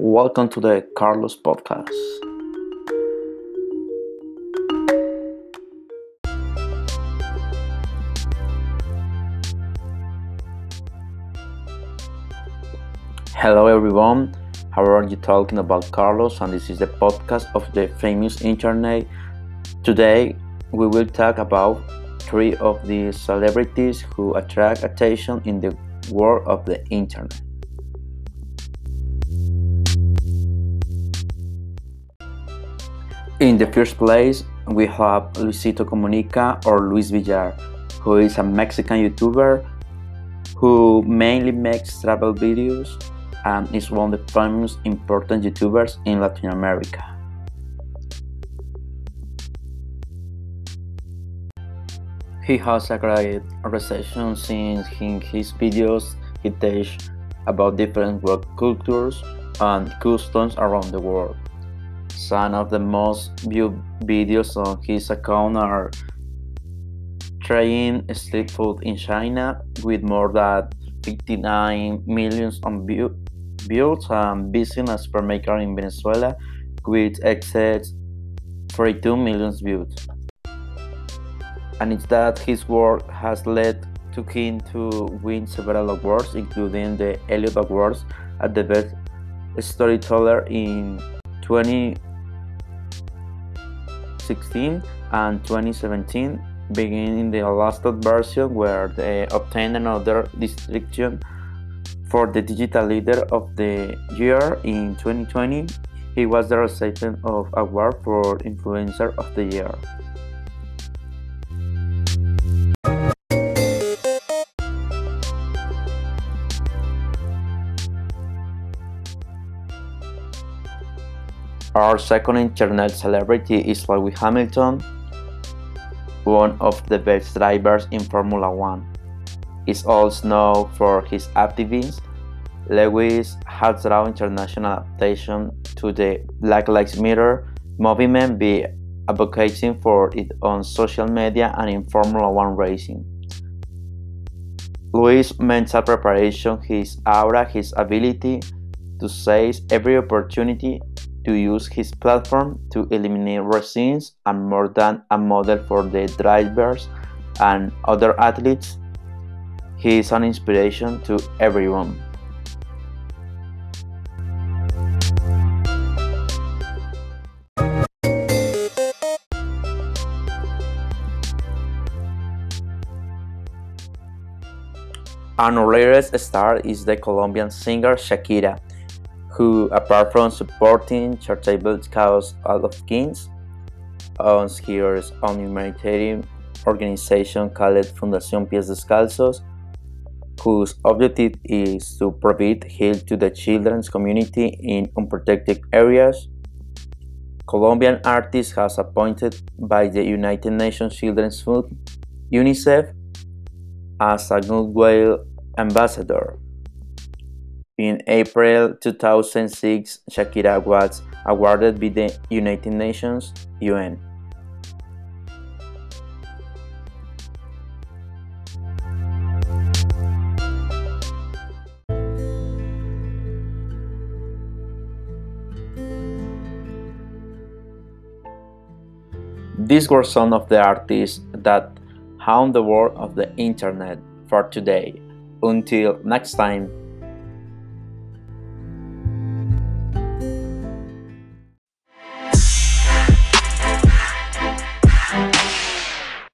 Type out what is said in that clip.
Welcome to the Carlos Podcast. Hello everyone, how are you talking about Carlos? And this is the podcast of the famous internet. Today we will talk about three of the celebrities who attract attention in the world of the internet. In the first place, we have Luisito Comunica or Luis Villar, who is a Mexican YouTuber who mainly makes travel videos and is one of the famous important YouTubers in Latin America. He has a great reception since in his videos he teaches about different world cultures and customs around the world. Some of the most viewed videos on his account are trying street food in China with more than 59 million on view, views and visiting a supermarket in Venezuela with excess 42 million views. And it's that his work has led to him to win several awards, including the Eliot Awards at the Best Storyteller in 20 2016 and 2017, beginning the last version where they obtained another distinction for the Digital Leader of the Year in 2020. He was the recipient of award for Influencer of the Year. Our second internet celebrity is Lewis Hamilton, one of the best drivers in Formula One. Is also known for his activism. Lewis has drawn international attention to the Black Lives Matter movement by advocating for it on social media and in Formula One racing. Lewis' mental preparation, his aura, his ability to seize every opportunity to use his platform to eliminate racism and more than a model for the drivers and other athletes. He is an inspiration to everyone. Our latest star is the Colombian singer Shakira who, apart from supporting charitable cause out of Kings, owns her own humanitarian organization called Fundación Pies Descalzos, whose objective is to provide help to the children's community in unprotected areas. Colombian artist has appointed by the United Nations Children's Fund, UNICEF, as a Goodwill ambassador. In April 2006, Shakira was awarded by the United Nations UN. These were some of the artists that haunt the world of the internet for today. Until next time.